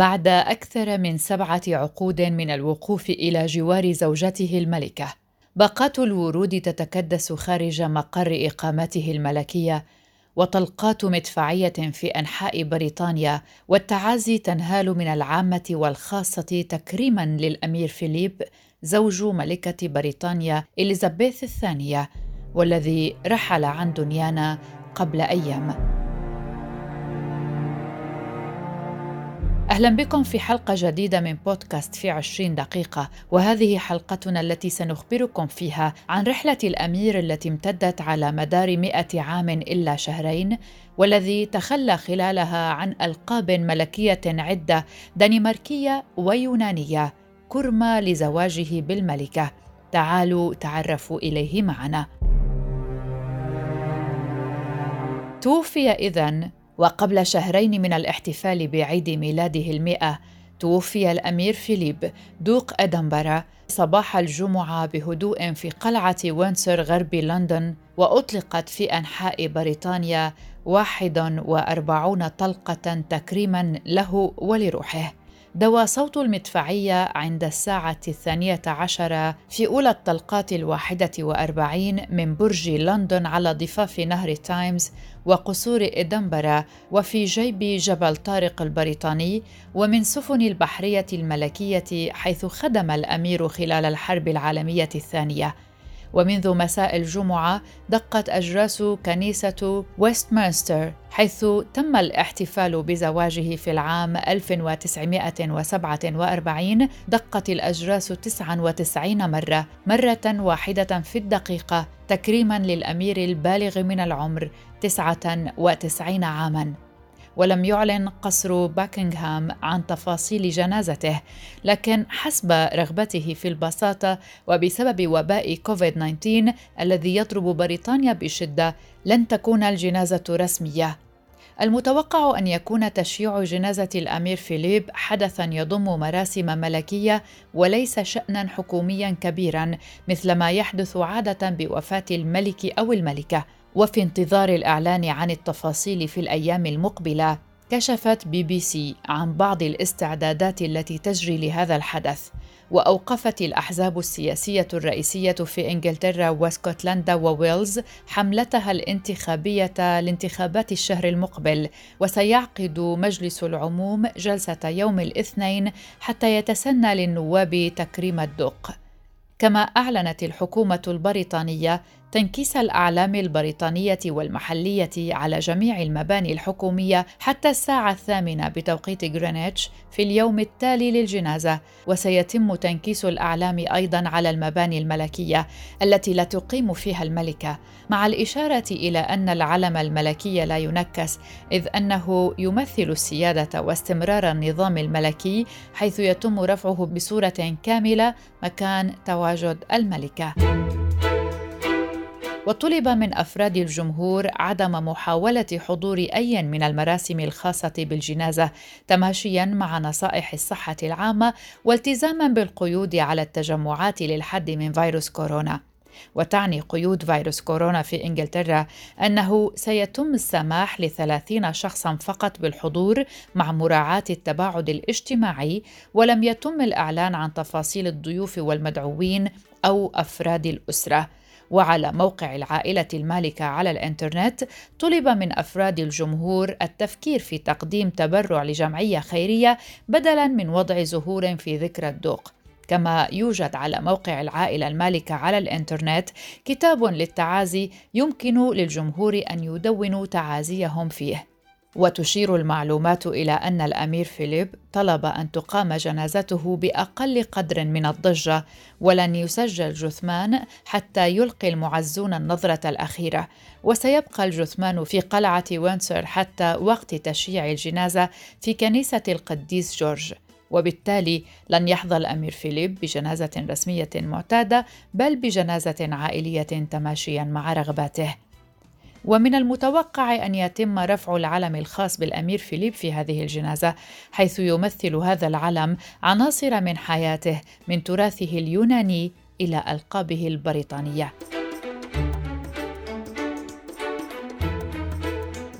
بعد أكثر من سبعة عقود من الوقوف إلى جوار زوجته الملكة. باقات الورود تتكدس خارج مقر إقامته الملكية وطلقات مدفعية في أنحاء بريطانيا والتعازي تنهال من العامة والخاصة تكريما للأمير فيليب زوج ملكة بريطانيا إليزابيث الثانية والذي رحل عن دنيانا قبل أيام. أهلا بكم في حلقة جديدة من بودكاست في عشرين دقيقة وهذه حلقتنا التي سنخبركم فيها عن رحلة الأمير التي امتدت على مدار مئة عام إلا شهرين والذي تخلى خلالها عن ألقاب ملكية عدة دنماركية ويونانية كرمة لزواجه بالملكة. تعالوا تعرفوا إليه معنا. توفي إذن وقبل شهرين من الاحتفال بعيد ميلاده المئة توفي الأمير فيليب دوق أدنبرا صباح الجمعة بهدوء في قلعة ويندسور غرب لندن وأطلقت في أنحاء بريطانيا 41 طلقة تكريما له ولروحه. دوى صوت المدفعية عند الساعة الثانية عشرة في أولى الطلقات الواحدة وأربعين من برج لندن على ضفاف نهر تايمز وقصور إدنبرا وفي جيب جبل طارق البريطاني ومن سفن البحرية الملكية حيث خدم الأمير خلال الحرب العالمية الثانية. ومنذ مساء الجمعة دقت أجراس كنيسة ويستمنستر حيث تم الاحتفال بزواجه في العام 1947 دقت الأجراس 99 مرة مرة واحدة في الدقيقة تكريما للأمير البالغ من العمر 99 عاماً. ولم يعلن قصر باكنغهام عن تفاصيل جنازته لكن حسب رغبته في البساطة وبسبب وباء كوفيد 19 الذي يضرب بريطانيا بشدة لن تكون الجنازة رسمية. المتوقع أن يكون تشييع جنازة الأمير فيليب حدثا يضم مراسم ملكية وليس شانا حكوميا كبيرا مثل ما يحدث عادة بوفاة الملك أو الملكة. وفي انتظار الإعلان عن التفاصيل في الأيام المقبلة كشفت بي بي سي عن بعض الاستعدادات التي تجري لهذا الحدث وأوقفت الأحزاب السياسية الرئيسية في إنجلترا واسكتلندا وويلز حملتها الانتخابية لانتخابات الشهر المقبل وسيعقد مجلس العموم جلسة يوم الاثنين حتى يتسنى للنواب تكريم الدق. كما أعلنت الحكومة البريطانية تنكيس الأعلام البريطانية والمحلية على جميع المباني الحكومية حتى الساعة الثامنة بتوقيت غرينتش في اليوم التالي للجنازة. وسيتم تنكيس الأعلام أيضا على المباني الملكية التي لا تقيم فيها الملكة مع الإشارة إلى أن العلم الملكي لا ينكس إذ أنه يمثل السيادة واستمرار النظام الملكي حيث يتم رفعه بصورة كاملة مكان تواجد الملكة. وطلب من أفراد الجمهور عدم محاولة حضور أي من المراسم الخاصة بالجنازة تماشيا مع نصائح الصحة العامة والتزاما بالقيود على التجمعات للحد من فيروس كورونا. وتعني قيود فيروس كورونا في إنجلترا أنه سيتم السماح لثلاثين شخصا فقط بالحضور مع مراعاة التباعد الاجتماعي ولم يتم الإعلان عن تفاصيل الضيوف والمدعوين أو أفراد الأسرة. وعلى موقع العائلة المالكة على الإنترنت طلب من أفراد الجمهور التفكير في تقديم تبرع لجمعية خيرية بدلاً من وضع زهور في ذكرى الدوق كما يوجد على موقع العائلة المالكة على الإنترنت كتاب للتعازي يمكن للجمهور أن يدونوا تعازيهم فيه. وتشير المعلومات إلى أن الأمير فيليب طلب أن تقام جنازته بأقل قدر من الضجة ولن يسجل جثمان حتى يلقي المعزون النظرة الأخيرة. وسيبقى الجثمان في قلعة وينسور حتى وقت تشييع الجنازة في كنيسة القديس جورج. وبالتالي لن يحظى الأمير فيليب بجنازة رسمية معتادة بل بجنازة عائلية تماشيا مع رغباته. ومن المتوقع أن يتم رفع العلم الخاص بالأمير فيليب في هذه الجنازة حيث يمثل هذا العلم عناصر من حياته من تراثه اليوناني إلى ألقابه البريطانية.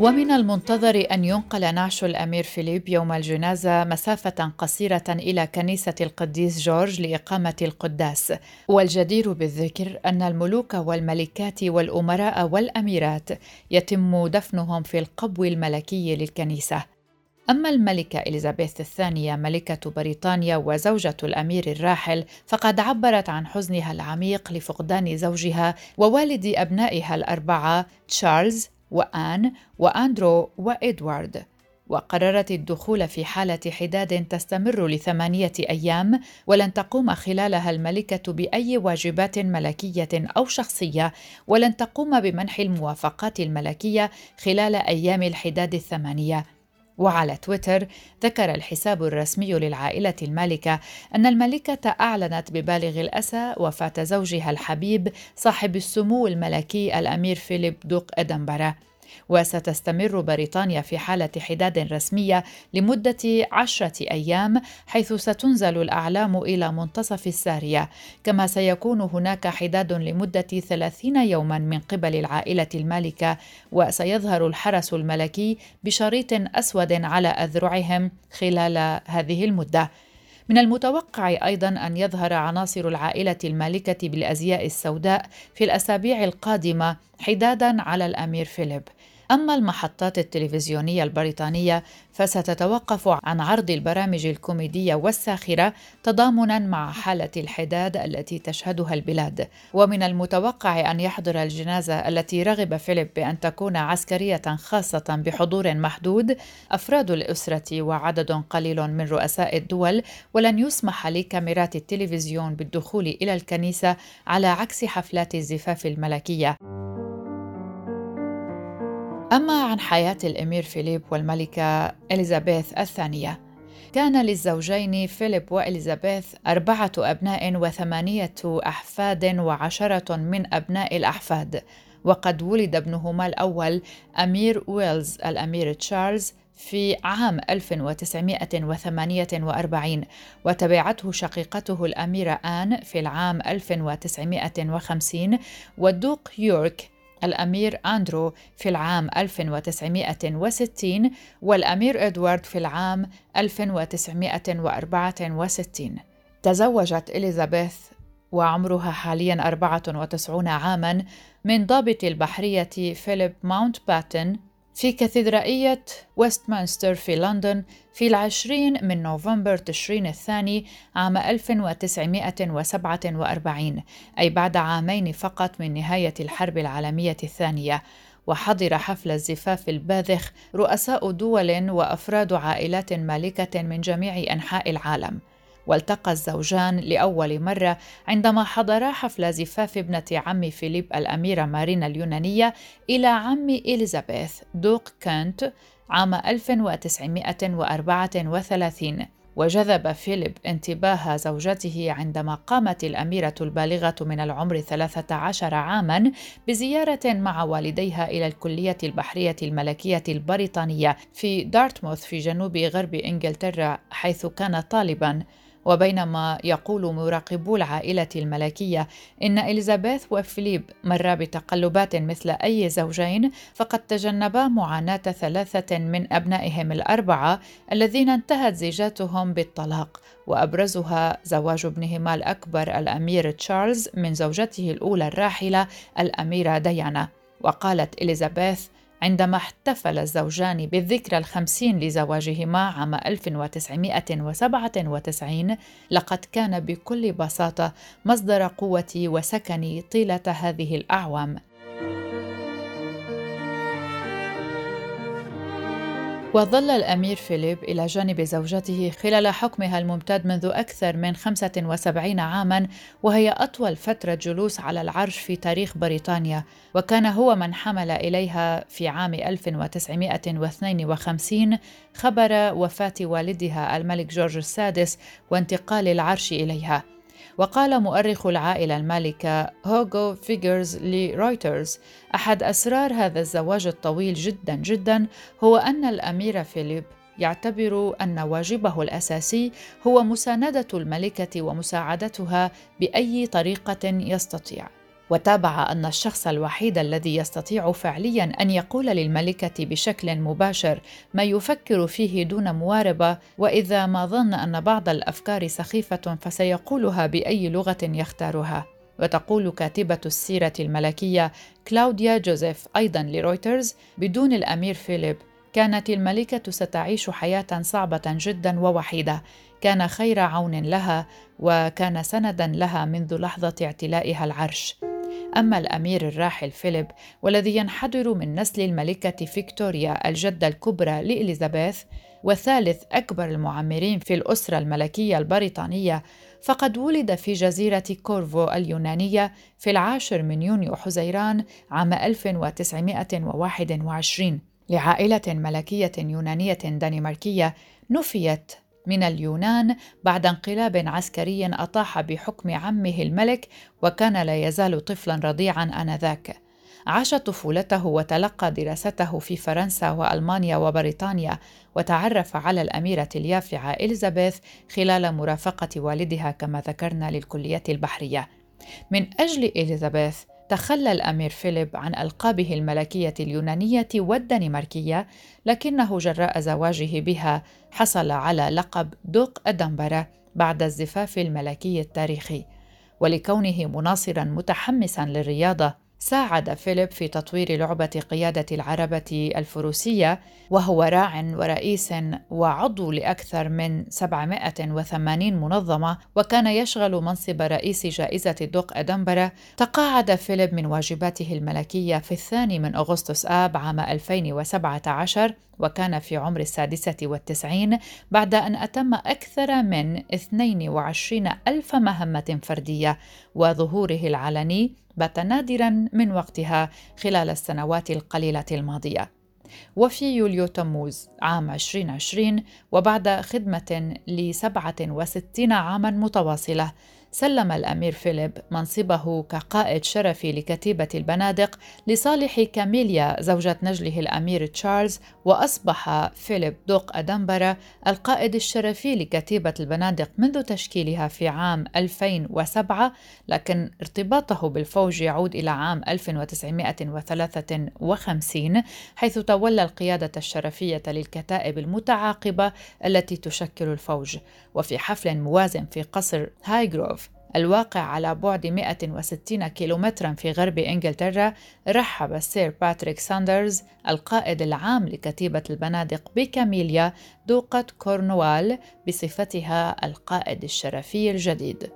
ومن المنتظر أن ينقل نعش الأمير فيليب يوم الجنازة مسافة قصيرة إلى كنيسة القديس جورج لإقامة القداس. والجدير بالذكر أن الملوك والملكات والأمراء والأميرات يتم دفنهم في القبو الملكي للكنيسة. أما الملكة إليزابيث الثانية ملكة بريطانيا وزوجة الأمير الراحل فقد عبرت عن حزنها العميق لفقدان زوجها ووالد أبنائها الأربعة تشارلز وآن وأندرو وإدوارد. وقررت الدخول في حالة حداد تستمر لثمانية أيام ولن تقوم خلالها الملكة بأي واجبات ملكية أو شخصية ولن تقوم بمنح الموافقات الملكية خلال أيام الحداد الثمانية. وعلى تويتر ذكر الحساب الرسمي للعائلة المالكة أن الملكة أعلنت ببالغ الأسى وفاة زوجها الحبيب صاحب السمو الملكي الأمير فيليب دوق إدنبرا وستستمر بريطانيا في حالة حداد رسمية لمدة عشرة أيام حيث ستنزل الأعلام إلى منتصف السارية. كما سيكون هناك حداد لمدة ثلاثين يوما من قبل العائلة المالكة وسيظهر الحرس الملكي بشريط أسود على أذرعهم خلال هذه المدة. من المتوقع أيضا أن يظهر عناصر العائلة المالكة بالأزياء السوداء في الأسابيع القادمة حدادا على الأمير فيليب. أما المحطات التلفزيونية البريطانية فستتوقف عن عرض البرامج الكوميدية والساخرة تضامنا مع حالة الحداد التي تشهدها البلاد. ومن المتوقع أن يحضر الجنازة التي رغب فيليب بأن تكون عسكرية خاصة بحضور محدود أفراد الأسرة وعدد قليل من رؤساء الدول ولن يسمح لكاميرات التلفزيون بالدخول إلى الكنيسة على عكس حفلات الزفاف الملكية. أما عن حياة الأمير فيليب والملكة إليزابيث الثانية كان للزوجين فيليب وإليزابيث أربعة أبناء وثمانية أحفاد وعشرة من أبناء الأحفاد وقد ولد ابنهما الأول أمير ويلز الأمير تشارلز في عام 1948 وتبعته شقيقته الأميرة آن في العام 1950 والدوق يورك الأمير أندرو في العام 1960 والأمير إدوارد في العام 1964 تزوجت إليزابيث وعمرها حاليا 94 عاما من ضابط البحرية فيليب ماونت باتن في كاتدرائية ويستمنستر في لندن في العشرين من نوفمبر تشرين الثاني عام 1947 أي بعد عامين فقط من نهاية الحرب العالمية الثانية. وحضر حفل الزفاف الباذخ رؤساء دول وأفراد عائلات مالكة من جميع أنحاء العالم. والتقى الزوجان لأول مرة عندما حضرا حفل زفاف ابنة عم فيليب الأميرة مارينا اليونانية إلى عم إليزابيث دوق كانت عام 1934 وجذب فيليب انتباه زوجته عندما قامت الأميرة البالغة من العمر 13 عاماً بزيارة مع والديها إلى الكلية البحرية الملكية البريطانية في دارتموث في جنوب غرب إنجلترا حيث كان طالباً. وبينما يقول مراقبو العائلة الملكية إن إليزابيث وفيليب مرا بتقلبات مثل أي زوجين فقد تجنبا معاناة ثلاثة من أبنائهم الأربعة الذين انتهت زيجاتهم بالطلاق وأبرزها زواج ابنهما الأكبر الأمير تشارلز من زوجته الأولى الراحلة الأميرة ديانا. وقالت إليزابيث عندما احتفل الزوجان بالذكرى الخمسين لزواجهما عام 1997 لقد كان بكل بساطة مصدر قوتي وسكني طيلة هذه الأعوام. وظل الأمير فيليب إلى جانب زوجته خلال حكمها الممتد منذ أكثر من 75 عاماً وهي أطول فترة جلوس على العرش في تاريخ بريطانيا وكان هو من حمل إليها في عام 1952 خبر وفاة والدها الملك جورج السادس وانتقال العرش إليها. وقال مؤرخ العائلة المالكة هوغو فيكرز لرويترز أحد أسرار هذا الزواج الطويل جدا جدا هو أن الأمير فيليب يعتبر أن واجبه الأساسي هو مساندة الملكة ومساعدتها بأي طريقة يستطيع. وتابع أن الشخص الوحيد الذي يستطيع فعليا أن يقول للملكة بشكل مباشر ما يفكر فيه دون مواربة وإذا ما ظن أن بعض الأفكار سخيفة فسيقولها بأي لغة يختارها. وتقول كاتبة السيرة الملكية كلاوديا جوزيف أيضا لرويترز بدون الأمير فيليب كانت الملكة ستعيش حياة صعبة جدا ووحيدة. كان خير عون لها وكان سندا لها منذ لحظة اعتلائها العرش. أما الأمير الراحل فيليب والذي ينحدر من نسل الملكة فيكتوريا الجدة الكبرى لإليزابيث وثالث أكبر المعمرين في الأسرة الملكية البريطانية فقد ولد في جزيرة كورفو اليونانية في العاشر من يونيو حزيران عام 1921 لعائلة ملكية يونانية دنماركية نفيت من اليونان بعد انقلاب عسكري أطاح بحكم عمه الملك وكان لا يزال طفلا رضيعا آنذاك. عاش طفولته وتلقى دراسته في فرنسا وألمانيا وبريطانيا وتعرف على الأميرة اليافعة إليزابيث خلال مرافقة والدها كما ذكرنا للكلية البحرية. من أجل إليزابيث تخلى الأمير فيليب عن ألقابه الملكية اليونانية والدنماركية لكنه جراء زواجه بها حصل على لقب دوق ادنبرا بعد الزفاف الملكي التاريخي ولكونه مناصرا متحمسا للرياضة. ساعد فيليب في تطوير لعبة قيادة العربة الفروسية وهو راع ورئيس وعضو لأكثر من 780 منظمة وكان يشغل منصب رئيس جائزة دوق أدنبرا تقاعد فيليب من واجباته الملكية في الثاني من أغسطس آب عام 2017 وكان في عمر السادسة والتسعين بعد أن أتم أكثر من 22 ألف مهمة فردية وظهوره العلني بات نادرا من وقتها خلال السنوات القليلة الماضية. وفي يوليو تموز عام 2020 وبعد خدمة ل 67 عاما متواصلة سلم الأمير فيليب منصبه كقائد شرفي لكتيبة البنادق لصالح كاميليا زوجة نجله الأمير تشارلز وأصبح فيليب دوق أدنبرا القائد الشرفي لكتيبة البنادق منذ تشكيلها في عام 2007 لكن ارتباطه بالفوج يعود إلى عام 1953 حيث تولى القيادة الشرفية للكتائب المتعاقبة التي تشكل الفوج. وفي حفل موازن في قصر هايغروف الواقع على بعد 160 كيلومترا في غرب إنجلترا رحب السير باتريك ساندرز القائد العام لكتيبة البنادق بكاميليا دوقة كورنوال بصفتها القائد الشرفي الجديد.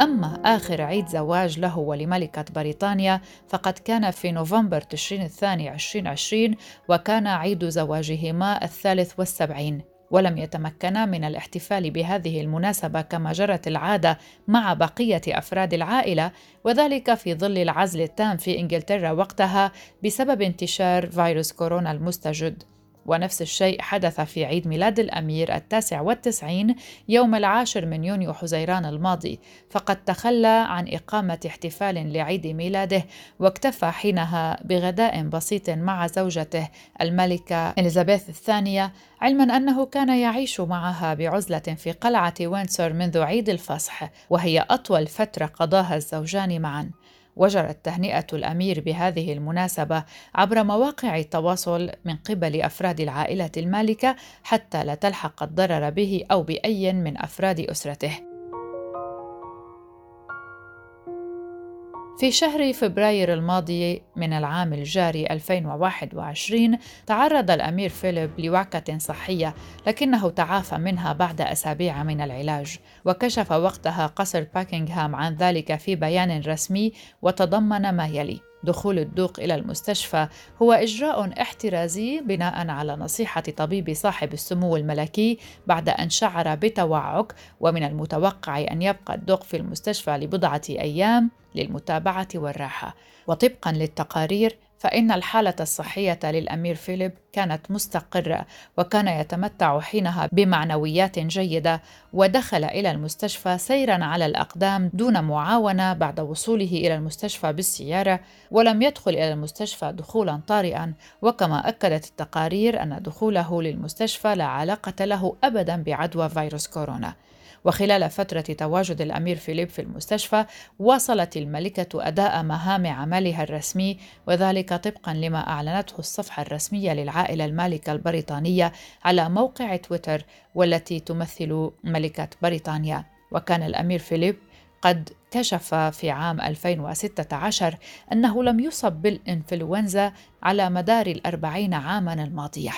أما آخر عيد زواج له ولملكة بريطانيا فقد كان في نوفمبر تشرين الثاني 2020 وكان عيد زواجهما الثالث والسبعين. ولم يتمكنا من الاحتفال بهذه المناسبة كما جرت العادة مع بقية أفراد العائلة وذلك في ظل العزل التام في إنجلترا وقتها بسبب انتشار فيروس كورونا المستجد. ونفس الشيء حدث في عيد ميلاد الأمير التاسع والتسعين يوم العاشر من يونيو حزيران الماضي فقد تخلى عن إقامة احتفال لعيد ميلاده واكتفى حينها بغداء بسيط مع زوجته الملكة إليزابيث الثانية علما أنه كان يعيش معها بعزلة في قلعة وينسور منذ عيد الفصح وهي أطول فترة قضاها الزوجان معا. وجرت تهنئة الأمير بهذه المناسبة عبر مواقع التواصل من قبل أفراد العائلة المالكة حتى لا تلحق الضرر به أو بأي من أفراد أسرته. في شهر فبراير الماضي من العام الجاري 2021 تعرض الأمير فيليب لوعكة صحية لكنه تعافى منها بعد أسابيع من العلاج وكشف وقتها قصر باكنغهام عن ذلك في بيان رسمي وتضمن ما يلي. دخول الدوق إلى المستشفى هو إجراء احترازي بناء على نصيحة طبيب صاحب السمو الملكي بعد أن شعر بتوعك ومن المتوقع أن يبقى الدوق في المستشفى لبضعة أيام للمتابعة والراحة. وطبقا للتقارير فإن الحالة الصحية للأمير فيليب كانت مستقرة وكان يتمتع حينها بمعنويات جيدة ودخل إلى المستشفى سيرا على الأقدام دون معاونة بعد وصوله إلى المستشفى بالسيارة ولم يدخل إلى المستشفى دخولا طارئا وكما أكدت التقارير أن دخوله للمستشفى لا علاقة له أبدا بعدوى فيروس كورونا. وخلال فترة تواجد الأمير فيليب في المستشفى واصلت الملكة أداء مهام عملها الرسمي وذلك طبقا لما أعلنته الصفحة الرسمية للعائلة المالكة البريطانية على موقع تويتر والتي تمثل ملكة بريطانيا. وكان الأمير فيليب قد كشف في عام 2016 أنه لم يصب بالإنفلونزا على مدار الأربعين عاماً الماضية.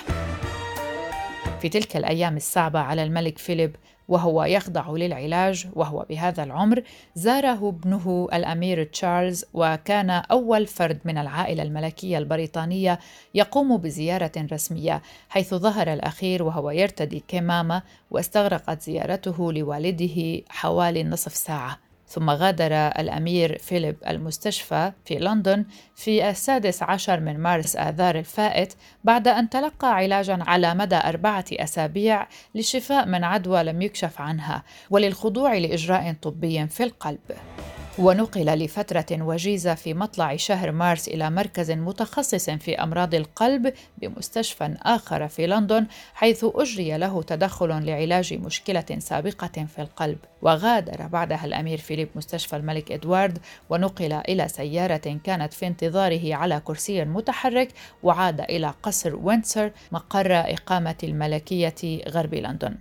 في تلك الأيام الصعبة على الملك فيليب وهو يخضع للعلاج وهو بهذا العمر زاره ابنه الأمير تشارلز وكان أول فرد من العائلة الملكية البريطانية يقوم بزيارة رسمية حيث ظهر الأخير وهو يرتدي كمامة واستغرقت زيارته لوالده حوالي نصف ساعة. ثم غادر الأمير فيليب المستشفى في لندن في السادس عشر من مارس آذار الفائت بعد أن تلقى علاجا على مدى أربعة أسابيع للشفاء من عدوى لم يكشف عنها وللخضوع لإجراء طبي في القلب. ونقل لفترة وجيزة في مطلع شهر مارس إلى مركز متخصص في أمراض القلب بمستشفى آخر في لندن حيث أجري له تدخل لعلاج مشكلة سابقة في القلب وغادر بعدها الأمير فيليب مستشفى الملك إدوارد ونقل إلى سيارة كانت في انتظاره على كرسي متحرك وعاد إلى قصر ويندسور مقر إقامة الملكية غرب لندن.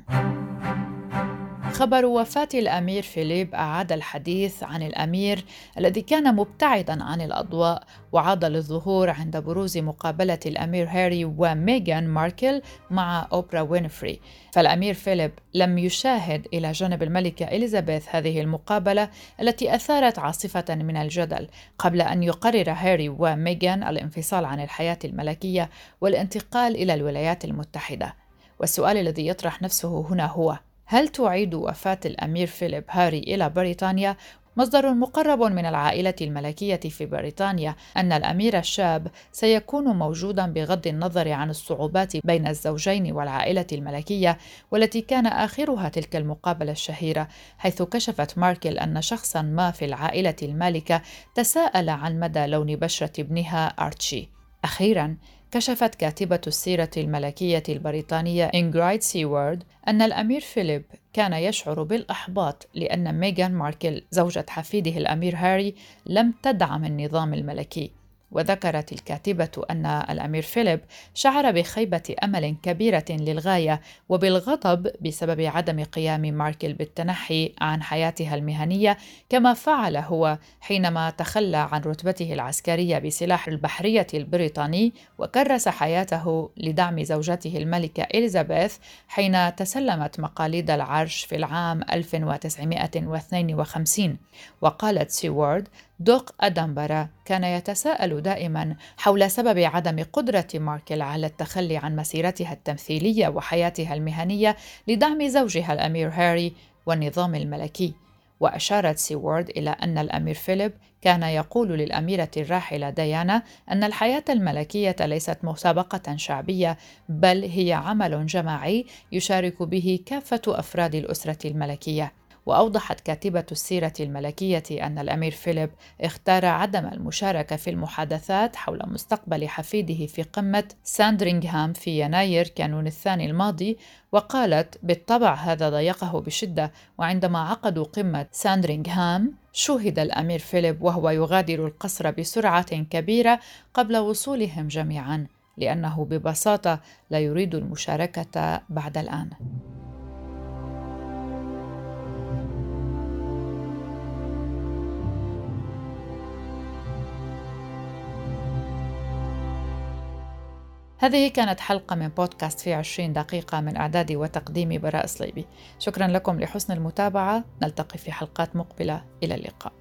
خبر وفاة الأمير فيليب أعاد الحديث عن الأمير الذي كان مبتعدا عن الأضواء وعاد للظهور عند بروز مقابلة الأمير هاري وميغان ماركل مع أوبرا وينفري. فالأمير فيليب لم يشاهد إلى جانب الملكة إليزابيث هذه المقابلة التي أثارت عاصفة من الجدل قبل أن يقرر هاري وميغان الانفصال عن الحياة الملكية والانتقال إلى الولايات المتحدة. والسؤال الذي يطرح نفسه هنا هو هل تعيد وفاة الأمير فيليب هاري إلى بريطانيا؟ مصدر مقرب من العائلة الملكية في بريطانيا أن الأمير الشاب سيكون موجودا بغض النظر عن الصعوبات بين الزوجين والعائلة الملكية والتي كان آخرها تلك المقابلة الشهيرة حيث كشفت ماركل أن شخصا ما في العائلة المالكة تساءل عن مدى لون بشرة ابنها أرتشي. أخيرا كشفت كاتبة السيرة الملكية البريطانية إنغرايد سيوارد أن الأمير فيليب كان يشعر بالإحباط لأن ميغان ماركل زوجة حفيده الأمير هاري لم تدعم النظام الملكي. وذكرت الكاتبة أن الأمير فيليب شعر بخيبة أمل كبيرة للغاية وبالغضب بسبب عدم قيام ماركل بالتنحي عن حياتها المهنية كما فعل هو حينما تخلى عن رتبته العسكرية بسلاح البحرية البريطاني وكرس حياته لدعم زوجته الملكة إليزابيث حين تسلمت مقاليد العرش في العام 1952 وقالت سيوارد دوق أدنبرا كان يتساءل دائما حول سبب عدم قدرة ماركل على التخلي عن مسيرتها التمثيلية وحياتها المهنية لدعم زوجها الأمير هاري والنظام الملكي. وأشارت سيوارد إلى أن الأمير فيليب كان يقول للأميرة الراحلة ديانا أن الحياة الملكية ليست مسابقة شعبية بل هي عمل جماعي يشارك به كافة أفراد الأسرة الملكية. وأوضحت كاتبة السيرة الملكية أن الأمير فيليب اختار عدم المشاركة في المحادثات حول مستقبل حفيده في قمة ساندرينغهام في يناير كانون الثاني الماضي وقالت بالطبع هذا ضايقه بشدة وعندما عقدوا قمة ساندرينغهام شوهد الأمير فيليب وهو يغادر القصر بسرعة كبيرة قبل وصولهم جميعا لأنه ببساطة لا يريد المشاركة بعد الآن. هذه كانت حلقة من بودكاست في 20 دقيقة من إعدادي وتقديمي براء صليبي. شكرا لكم لحسن المتابعة. نلتقي في حلقات مقبلة. إلى اللقاء.